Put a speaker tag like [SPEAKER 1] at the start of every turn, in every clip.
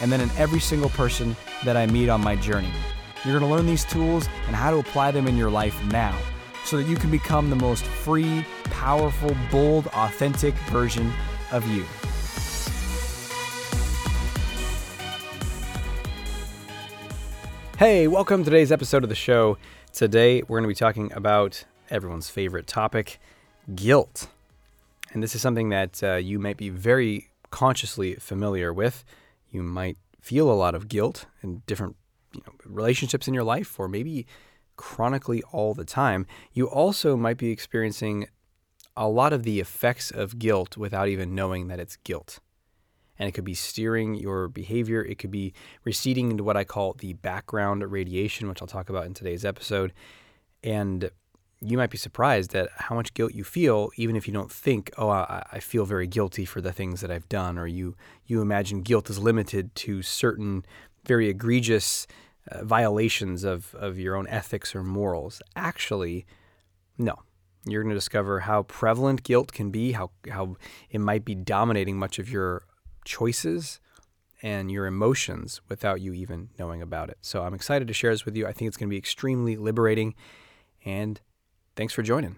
[SPEAKER 1] and then in every single person that I meet on my journey. You're going to learn these tools and how to apply them in your life now so that you can become the most free, powerful, bold, authentic version of you. Hey, welcome to today's episode of the show. Today, we're going to be talking about everyone's favorite topic guilt. And this is something that uh, you might be very consciously familiar with. You might feel a lot of guilt in different you know, relationships in your life, or maybe chronically all the time. You also might be experiencing a lot of the effects of guilt without even knowing that it's guilt and it could be steering your behavior. It could be receding into what I call the background radiation, which I'll talk about in today's episode. And you might be surprised at how much guilt you feel, even if you don't think, "Oh, I, I feel very guilty for the things that I've done," or you you imagine guilt is limited to certain very egregious uh, violations of of your own ethics or morals. Actually, no. You're going to discover how prevalent guilt can be, how how it might be dominating much of your choices and your emotions without you even knowing about it. So I'm excited to share this with you. I think it's going to be extremely liberating. And thanks for joining.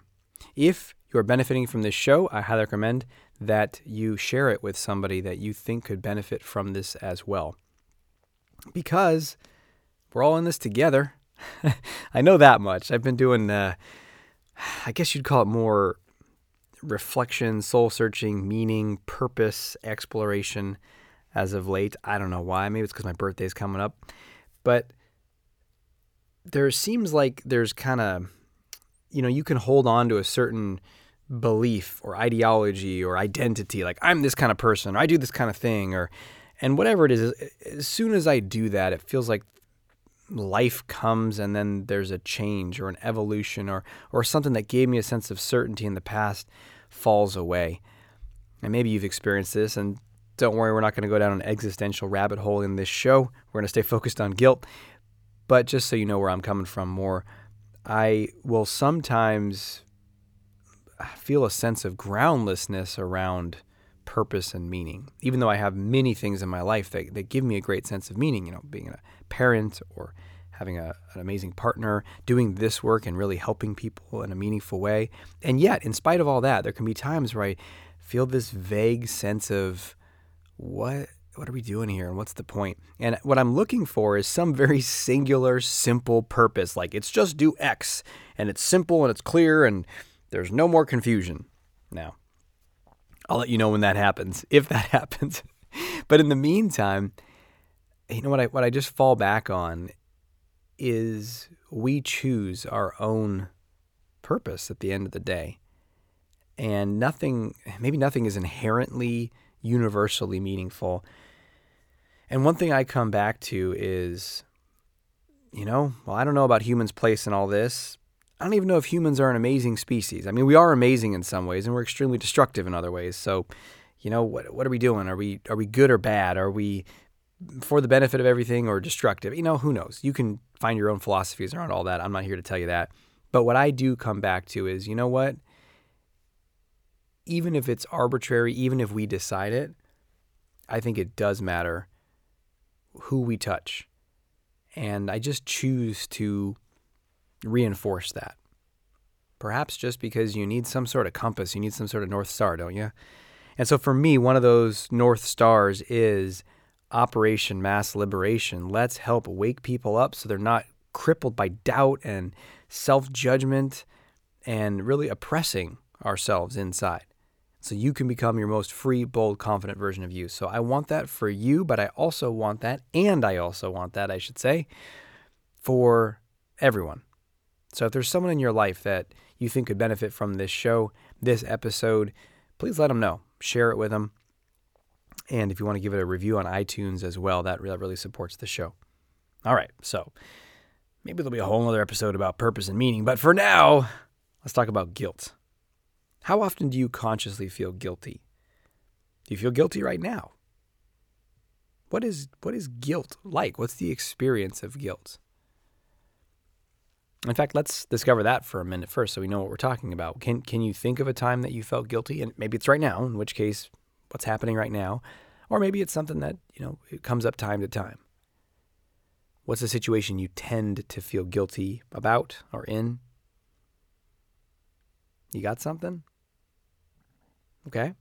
[SPEAKER 1] If you're benefiting from this show, I highly recommend that you share it with somebody that you think could benefit from this as well. Because we're all in this together. I know that much. I've been doing, uh, I guess you'd call it more reflection, soul searching, meaning, purpose, exploration as of late. I don't know why. Maybe it's because my birthday's coming up. But there seems like there's kind of, you know, you can hold on to a certain belief or ideology or identity. Like, I'm this kind of person, or I do this kind of thing, or, and whatever it is, as soon as I do that, it feels like life comes and then there's a change or an evolution or or something that gave me a sense of certainty in the past falls away. And maybe you've experienced this and don't worry, we're not going to go down an existential rabbit hole in this show. We're going to stay focused on guilt. But just so you know where I'm coming from more, I will sometimes feel a sense of groundlessness around purpose and meaning. Even though I have many things in my life that, that give me a great sense of meaning, you know, being a parent or having a, an amazing partner, doing this work and really helping people in a meaningful way. And yet, in spite of all that, there can be times where I feel this vague sense of what what are we doing here and what's the point? And what I'm looking for is some very singular, simple purpose. Like it's just do X and it's simple and it's clear and there's no more confusion. Now, I'll let you know when that happens, if that happens. but in the meantime, you know what I what I just fall back on is we choose our own purpose at the end of the day. And nothing, maybe nothing is inherently universally meaningful. And one thing I come back to is, you know, well, I don't know about humans' place in all this. I don't even know if humans are an amazing species. I mean, we are amazing in some ways, and we're extremely destructive in other ways. So, you know, what what are we doing? Are we are we good or bad? Are we for the benefit of everything or destructive? You know, who knows? You can find your own philosophies around all that. I'm not here to tell you that. But what I do come back to is, you know what? Even if it's arbitrary, even if we decide it, I think it does matter who we touch. And I just choose to reinforce that. Perhaps just because you need some sort of compass, you need some sort of North Star, don't you? And so for me, one of those North Stars is Operation Mass Liberation. Let's help wake people up so they're not crippled by doubt and self judgment and really oppressing ourselves inside. So you can become your most free, bold, confident version of you. So I want that for you, but I also want that, and I also want that, I should say, for everyone. So if there's someone in your life that you think could benefit from this show, this episode, please let them know. Share it with them. And if you want to give it a review on iTunes as well, that really supports the show. All right, so maybe there'll be a whole other episode about purpose and meaning, but for now, let's talk about guilt. How often do you consciously feel guilty? Do you feel guilty right now? What is what is guilt like? What's the experience of guilt? In fact, let's discover that for a minute first so we know what we're talking about. Can can you think of a time that you felt guilty? And maybe it's right now, in which case what's happening right now, or maybe it's something that, you know, it comes up time to time. What's the situation you tend to feel guilty about or in? You got something? Okay.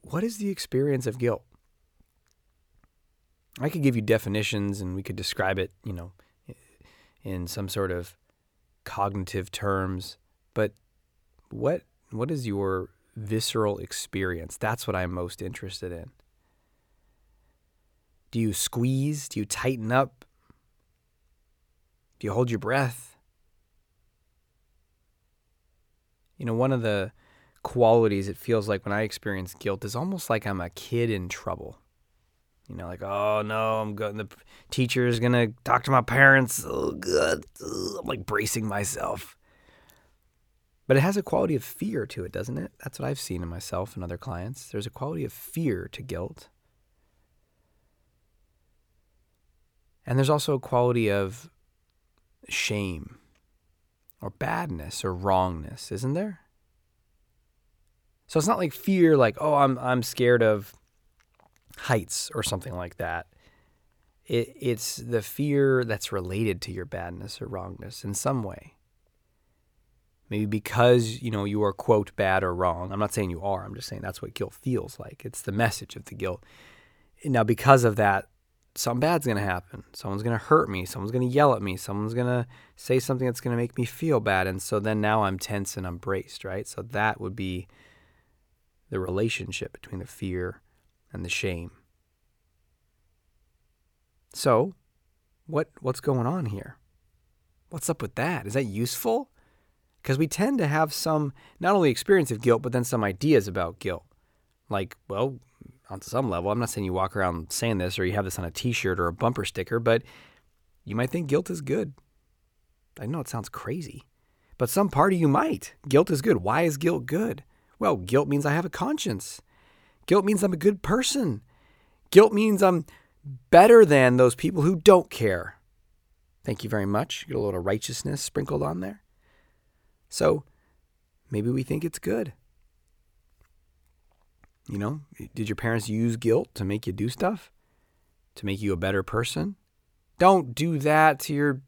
[SPEAKER 1] What is the experience of guilt? I could give you definitions and we could describe it, you know, in some sort of cognitive terms, but what what is your visceral experience? That's what I'm most interested in. Do you squeeze? Do you tighten up? Do you hold your breath? You know, one of the qualities it feels like when I experience guilt is almost like I'm a kid in trouble. You know, like, oh no, I'm going. The teacher is gonna talk to my parents. Oh, good. I'm like bracing myself. But it has a quality of fear to it, doesn't it? That's what I've seen in myself and other clients. There's a quality of fear to guilt. And there's also a quality of shame or badness or wrongness, isn't there? So it's not like fear like, oh, I'm I'm scared of heights or something like that. It, it's the fear that's related to your badness or wrongness in some way. Maybe because, you know, you are, quote, bad or wrong. I'm not saying you are. I'm just saying that's what guilt feels like. It's the message of the guilt. Now, because of that, something bad's going to happen. Someone's going to hurt me. Someone's going to yell at me. Someone's going to say something that's going to make me feel bad. And so then now I'm tense and I'm braced, right? So that would be the relationship between the fear and the shame. So, what what's going on here? What's up with that? Is that useful? Because we tend to have some not only experience of guilt, but then some ideas about guilt. Like, well, on some level, I'm not saying you walk around saying this or you have this on a t-shirt or a bumper sticker, but you might think guilt is good. I know it sounds crazy, but some part of you might. Guilt is good. Why is guilt good? Well, guilt means I have a conscience. Guilt means I'm a good person. Guilt means I'm better than those people who don't care. Thank you very much. Get a little righteousness sprinkled on there. So maybe we think it's good. You know, did your parents use guilt to make you do stuff? To make you a better person? Don't do that to your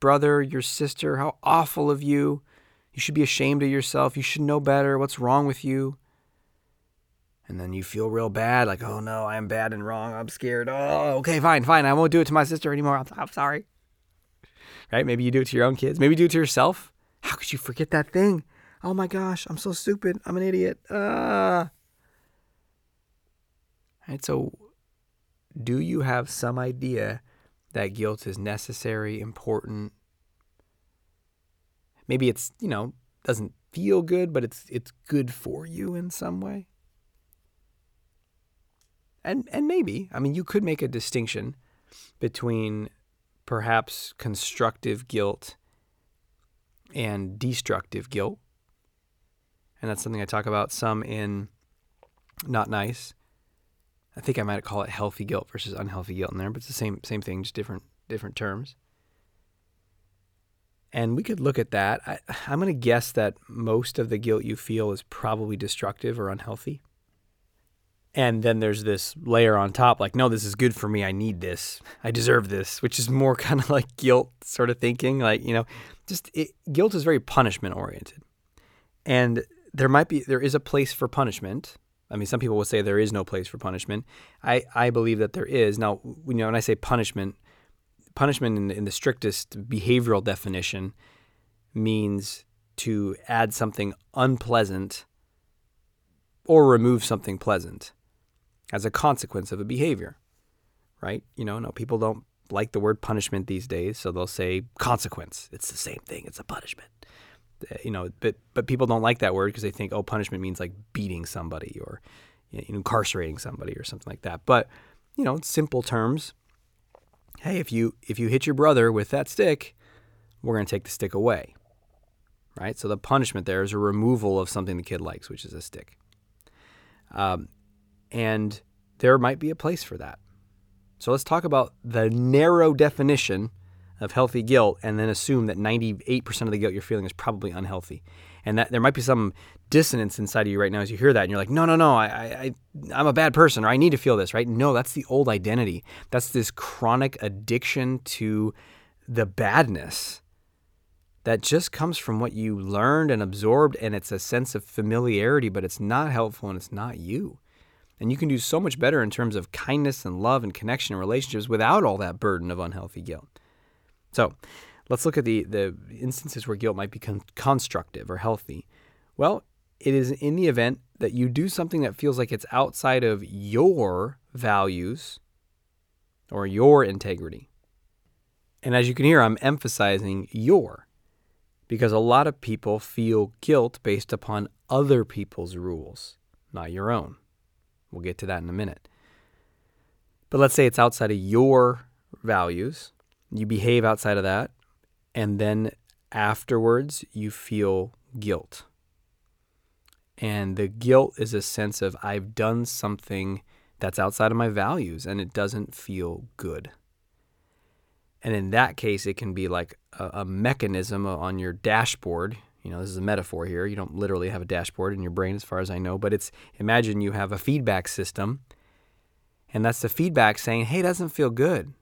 [SPEAKER 1] brother, your sister. How awful of you. You should be ashamed of yourself. You should know better. What's wrong with you? And then you feel real bad, like, oh no, I'm bad and wrong. I'm scared. Oh, okay, fine, fine. I won't do it to my sister anymore. I'm, I'm sorry. Right? Maybe you do it to your own kids. Maybe you do it to yourself. How could you forget that thing? Oh my gosh, I'm so stupid. I'm an idiot. Ah. Right? So, do you have some idea that guilt is necessary, important, Maybe it's, you know, doesn't feel good, but it's it's good for you in some way. And and maybe, I mean, you could make a distinction between perhaps constructive guilt and destructive guilt. And that's something I talk about some in Not Nice. I think I might call it healthy guilt versus unhealthy guilt in there, but it's the same same thing, just different different terms. And we could look at that. I, am going to guess that most of the guilt you feel is probably destructive or unhealthy. And then there's this layer on top, like, no, this is good for me. I need this. I deserve this, which is more kind of like guilt sort of thinking. Like, you know, just it, guilt is very punishment oriented. And there might be, there is a place for punishment. I mean, some people will say there is no place for punishment. I, I believe that there is. Now, you know, when I say punishment, punishment in, in the strictest behavioral definition means to add something unpleasant or remove something pleasant as a consequence of a behavior, right? You know, no, people don't like the word punishment these days, so they'll say consequence. It's the same thing. It's a punishment. Uh, you know, but but people don't like that word because they think, oh, punishment means like beating somebody or you know, incarcerating somebody or something like that. But you know, simple terms, hey, if you if you hit your brother with that stick, we're going to take the stick away. Right? So the punishment there is a removal of something the kid likes, which is a stick. Um, and there might be a place for that. So let's talk about the narrow definition of healthy guilt and then assume that 98% of the guilt you're feeling is probably unhealthy. And that there might be some dissonance inside of you right now as you hear that and you're like, no, no, no, I, I, I'm a bad person or I need to feel this, right? No, that's the old identity. That's this chronic addiction to the badness that just comes from what you learned and absorbed and it's a sense of familiarity, but it's not helpful and it's not you. And you can do so much better in terms of kindness and love and connection and relationships without all that burden of unhealthy guilt. So let's look at the, the instances where guilt might be con- constructive or healthy. Well, it is in the event that you do something that feels like it's outside of your values or your integrity. And as you can hear, I'm emphasizing your because a lot of people feel guilt based upon other people's rules, not your own. We'll get to that in a minute. But let's say it's outside of your values you behave outside of that, and then afterwards you feel guilt. And the guilt is a sense of I've done something that's outside of my values and it doesn't feel good. And in that case, it can be like a, a, mechanism on your dashboard. You know, this is a metaphor here. You don't literally have a dashboard in your brain, as far as I know, but it's imagine you have a feedback system, and that's the feedback saying, hey, it doesn't feel good.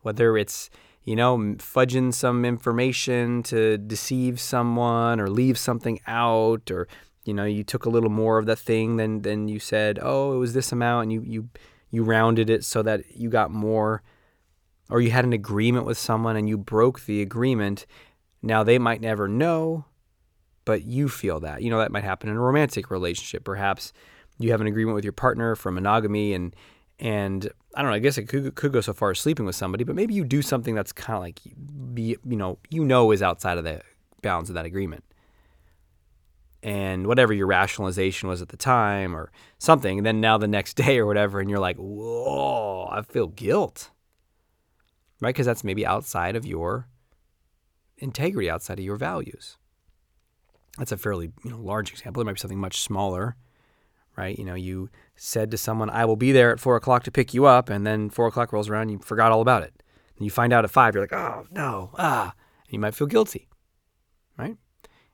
[SPEAKER 1] Whether it's you know, fudging some information to deceive someone or leave something out or you know, you took a little more of the thing than than you said, "Oh, it was this amount," and you you you rounded it so that you got more or you had an agreement with someone and you broke the agreement. Now they might never know, but you feel that. You know, that might happen in a romantic relationship. Perhaps you have an agreement with your partner for monogamy and and I don't know. I guess it could, could go so far as sleeping with somebody, but maybe you do something that's kind of like be you know you know is outside of the bounds of that agreement, and whatever your rationalization was at the time or something. And then now the next day or whatever, and you're like, whoa, I feel guilt, right? Because that's maybe outside of your integrity, outside of your values. That's a fairly you know large example. It might be something much smaller right? You know, you said to someone, I will be there at four o'clock to pick you up, and then four o'clock rolls around, and you forgot all about it. And you find out at five, you're like, oh, no, ah. And you might feel guilty, right?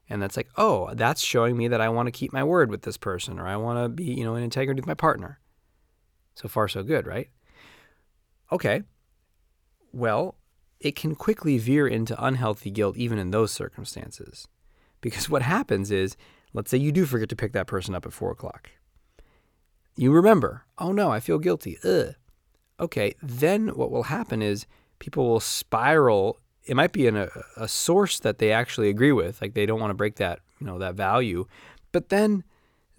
[SPEAKER 1] And that's like, oh, that's showing me that I want to keep my word with this person, or I want to be, you know, in integrity with my partner. So far, so good, right? Okay. Well, it can quickly veer into unhealthy guilt even in those circumstances. Because what happens is, let's say you do forget to pick that person up at four o'clock you remember, oh no, I feel guilty. Ugh. Okay, then what will happen is people will spiral. It might be in a, a source that they actually agree with, like they don't want to break that, you know, that value, but then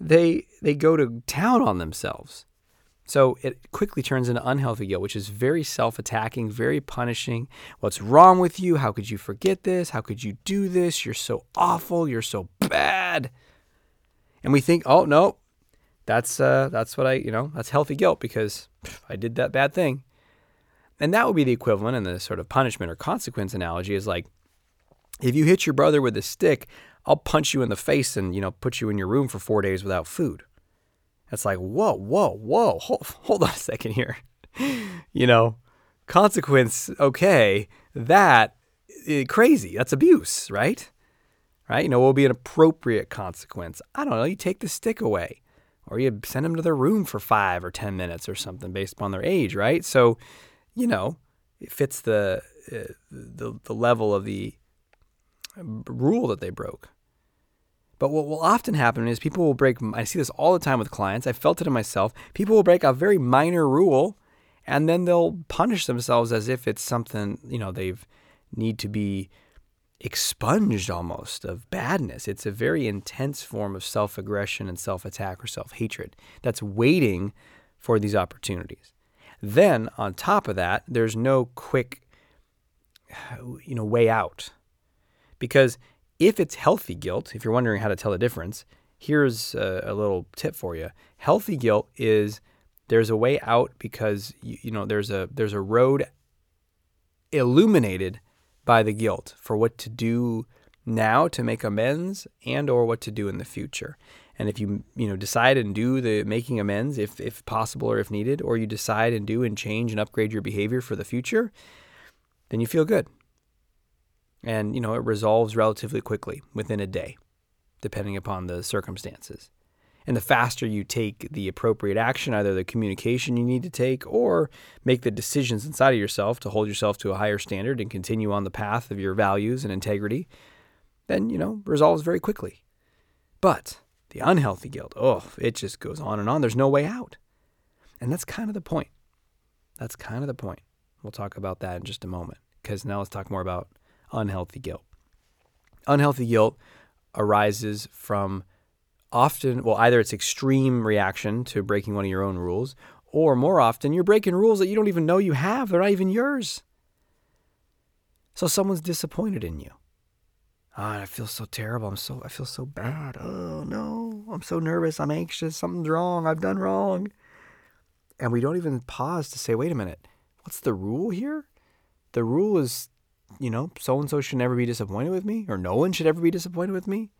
[SPEAKER 1] they they go to town on themselves. So it quickly turns into unhealthy guilt, which is very self-attacking, very punishing. What's wrong with you? How could you forget this? How could you do this? You're so awful. You're so bad. And we think, oh no, that's uh, that's what I you know that's healthy guilt because I did that bad thing, and that would be the equivalent in the sort of punishment or consequence analogy is like if you hit your brother with a stick, I'll punch you in the face and you know put you in your room for four days without food. That's like whoa whoa whoa hold, hold on a second here, you know consequence okay that eh, crazy that's abuse right? Right? You know what will be an appropriate consequence? I don't know you take the stick away or you send them to their room for five or 10 minutes or something based upon their age, right? So, you know, it fits the, uh, the, the level of the rule that they broke. But what will often happen is people will break, I see this all the time with clients. I felt it in myself. People will break a very minor rule and then they'll punish themselves as if it's something, you know, they've need to be expunged almost of badness. It's a very intense form of self aggression and self attack or self hatred that's waiting for these opportunities. Then, on top of that, there's no quick you know, way out. Because if it's healthy guilt, if you're wondering how to tell the difference, here's a, a little tip for you. Healthy guilt is there's a way out because you, you know there's a there's a road illuminated by the guilt for what to do now to make amends and or what to do in the future. And if you you know decide and do the making amends if if possible or if needed, or you decide and do and change and upgrade your behavior for the future, then you feel good. And you know it resolves relatively quickly within a day, depending upon the circumstances. And the faster you take the appropriate action, either the communication you need to take or make the decisions inside of yourself to hold yourself to a higher standard and continue on the path of your values and integrity, then, you know, resolves very quickly. But the unhealthy guilt, oh, it just goes on and on. There's no way out. And that's kind of the point. That's kind of the point. We'll talk about that in just a moment because now let's talk more about unhealthy guilt. Unhealthy guilt arises from often, well, either it's extreme reaction to breaking one of your own rules, or more often, you're breaking rules that you don't even know you have. They're not even yours. So someone's disappointed in you. Oh, I feel so terrible. I'm so I feel so bad. Oh no. I'm so nervous. I'm anxious. Something's wrong. I've done wrong. And we don't even pause to say, wait a minute, what's the rule here? The rule is, you know, so and so should never be disappointed with me, or no one should ever be disappointed with me.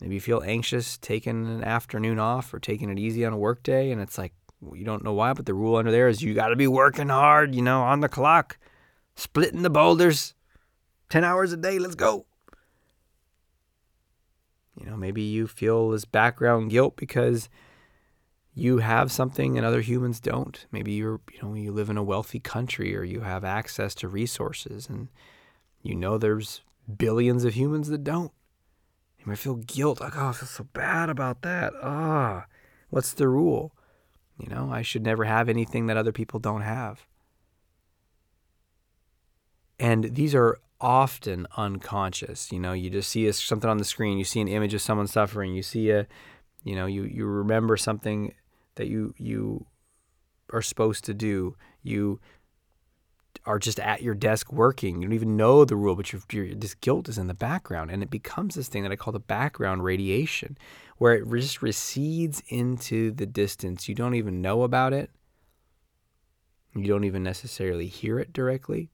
[SPEAKER 1] Maybe you feel anxious taking an afternoon off or taking it easy on a work day, and it's like you don't know why, but the rule under there is you got to be working hard, you know, on the clock, splitting the boulders, 10 hours a day, let's go. You know, maybe you feel this background guilt because you have something and other humans don't. Maybe you're, you know, you live in a wealthy country or you have access to resources and you know there's billions of humans that don't. I feel guilt. Like, oh, I feel so bad about that. Ah, oh, what's the rule? You know, I should never have anything that other people don't have. And these are often unconscious. You know, you just see something on the screen, you see an image of someone suffering, you see a, you know, you, you remember something that you you are supposed to do. You are just at your desk working. You don't even know the rule, but your this guilt is in the background, and it becomes this thing that I call the background radiation, where it just recedes into the distance. You don't even know about it. You don't even necessarily hear it directly.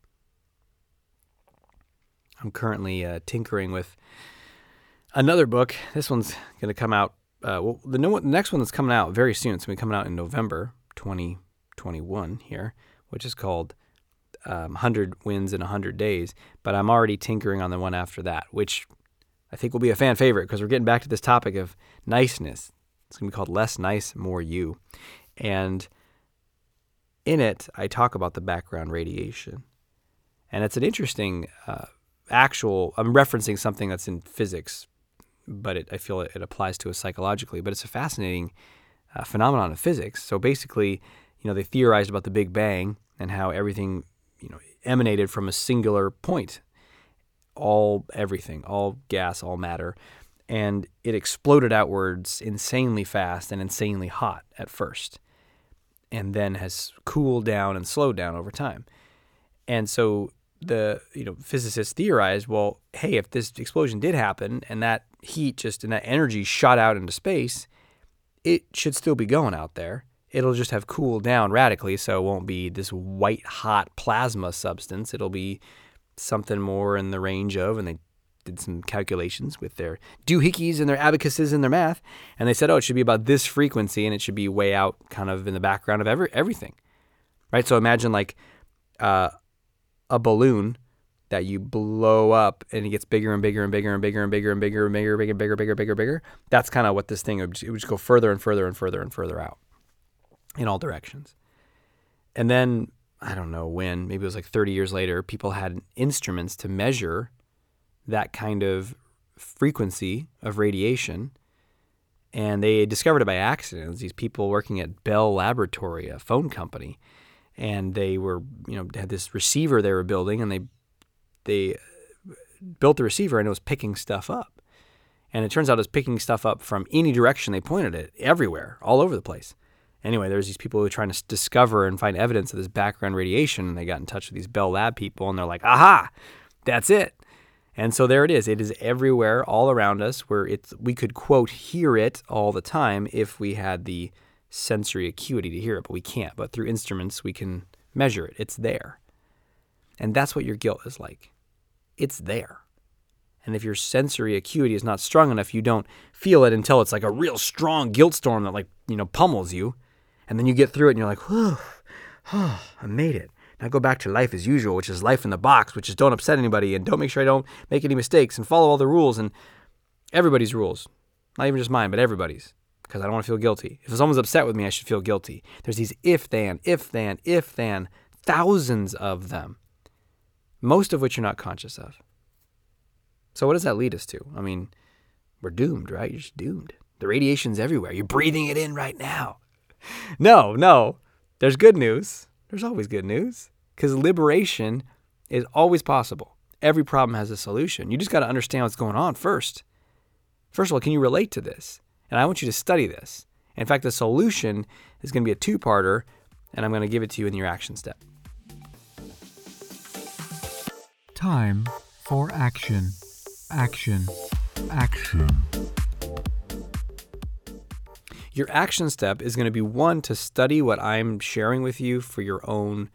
[SPEAKER 1] I'm currently uh, tinkering with another book. This one's going to come out. Uh, well, the, new one, the next one that's coming out very soon. It's going to be coming out in November 2021 here, which is called um, 100 wins in 100 days, but I'm already tinkering on the one after that, which I think will be a fan favorite because we're getting back to this topic of niceness. It's going to be called Less Nice, More You. And in it, I talk about the background radiation. And it's an interesting uh, actual, I'm referencing something that's in physics, but it, I feel it, it, applies to us psychologically. But it's a fascinating uh, phenomenon of physics. So basically, you know, they theorized about the Big Bang and how everything you know emanated from a singular point. All everything all gas all matter. And it exploded outwards insanely fast and insanely hot at first and then has cooled down and slowed down over time. And so the you know physicists theorized well hey if this explosion did happen and that heat just and that energy shot out into space it should still be going out there it'll just have cooled down radically. So it won't be this white hot plasma substance. It'll be something more in the range of, and they did some calculations with their doohickeys and their abacuses and their math, and they said, oh, it should be about this frequency, and it should be way out, kind of in the background of every everything, right? So imagine like uh, a balloon that you blow up and it gets bigger and bigger and bigger and bigger and bigger and bigger and bigger, and bigger, and bigger, bigger, bigger, bigger. That's kind of what this thing would, it would just go further and further and further and further out in all directions. And then, I don't know when, maybe it was like 30 years later, people had instruments to measure that kind of frequency of radiation. And they discovered it by accident. These people working at Bell Laboratory, a phone company, and they were, you know, had this receiver they were building, and they they uh, built the receiver, and it was picking stuff up. And it turns out it was picking stuff up from any direction they pointed it, everywhere, all over the place anyway, there's these people who are trying to discover and find evidence of this background radiation, and they got in touch with these Bell Lab people, and they're like, "Aha, that's it." And so there it is. It is everywhere, all around us, where it's we could quote hear it all the time if we had the sensory acuity to hear it, but we can't. But through instruments, we can measure it. It's there. And that's what your guilt is like. It's there. And if your sensory acuity is not strong enough, you don't feel it until it's like a real strong guilt storm that like, you know, pummels you. And then you get through it and you're like, whew, oh, I made it. Now go back to life as usual, which is life in the box, which is don't upset anybody and don't make sure I don't make any mistakes and follow all the rules and everybody's rules. Not even just mine, but everybody's. Because I don't want to feel guilty. If someone's upset with me, I should feel guilty. There's these if then, if then, if then, thousands of them, most of which you're not conscious of. So, what does that lead us to? I mean, we're doomed, right? You're just doomed. The radiation's everywhere. You're breathing it in right now. No, no. There's good news. There's always good news because liberation is always possible. Every problem has a solution. You just got to understand what's going on first. First of all, can you relate to this? And I want you to study this. In fact, the solution is going to be a two parter, and I'm going to give it to you in your action step.
[SPEAKER 2] Time for action. Action. Action.
[SPEAKER 1] Your action step is going to be one to study what I'm sharing with you for your own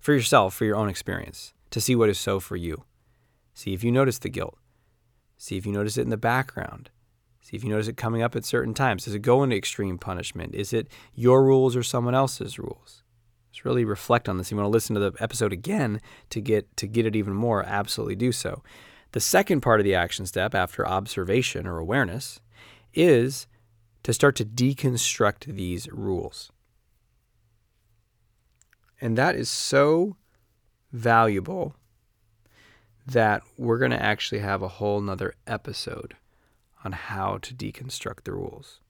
[SPEAKER 1] for yourself, for your own experience, to see what is so for you. See if you notice the guilt. See if you notice it in the background. See if you notice it coming up at certain times. Does it go into extreme punishment? Is it your rules or someone else's rules? Just really reflect on this. You want to listen to the episode again to get to get it even more, absolutely do so. The second part of the action step after observation or awareness is to start to deconstruct these rules. And that is so valuable that we're going to actually have a whole nother episode on how to deconstruct the rules.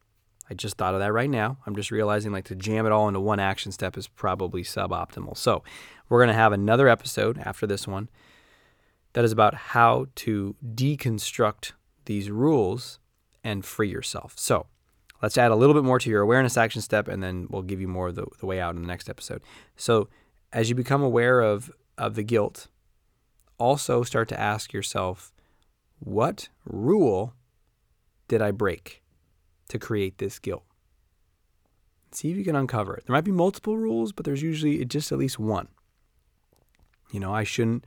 [SPEAKER 1] I just thought of that right now. I'm just realizing like to jam it all into one action step is probably suboptimal. So, we're going to have another episode after this one that is about how to deconstruct these rules and free yourself. So, let's add a little bit more to your awareness action step and then we'll give you more of the, the way out in the next episode. So, as you become aware of, of the guilt, also start to ask yourself, what rule did I break to create this guilt? See if you can uncover it. There might be multiple rules, but there's usually just at least one. You know, I shouldn't,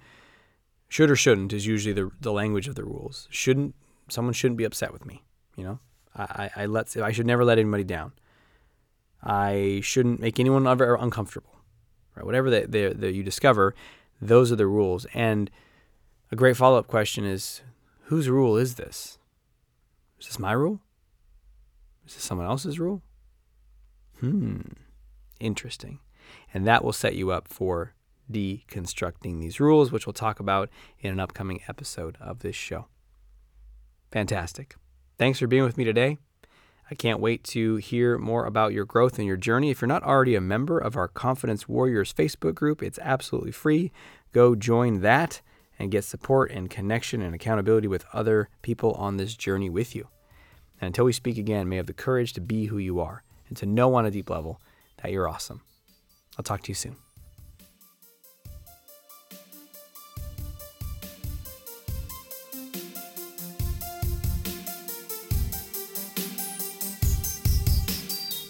[SPEAKER 1] should or shouldn't is usually the, the language of the rules. Shouldn't, someone shouldn't be upset with me. You know, I, I, let, I should never let anybody down. I shouldn't make anyone ever uncomfortable. Right? Whatever that, that you discover, those are the rules. And a great follow up question is whose rule is this? Is this my rule? Is this someone else's rule? Hmm, interesting. And that will set you up for deconstructing these rules, which we'll talk about in an upcoming episode of this show. Fantastic. Thanks for being with me today. I can't wait to hear more about your growth and your journey. If you're not already a member of our Confidence Warriors Facebook group, it's absolutely free. Go join that and get support and connection and accountability with other people on this journey with you. And until we speak again, may have the courage to be who you are and to know on a deep level that you're awesome. I'll talk to you soon.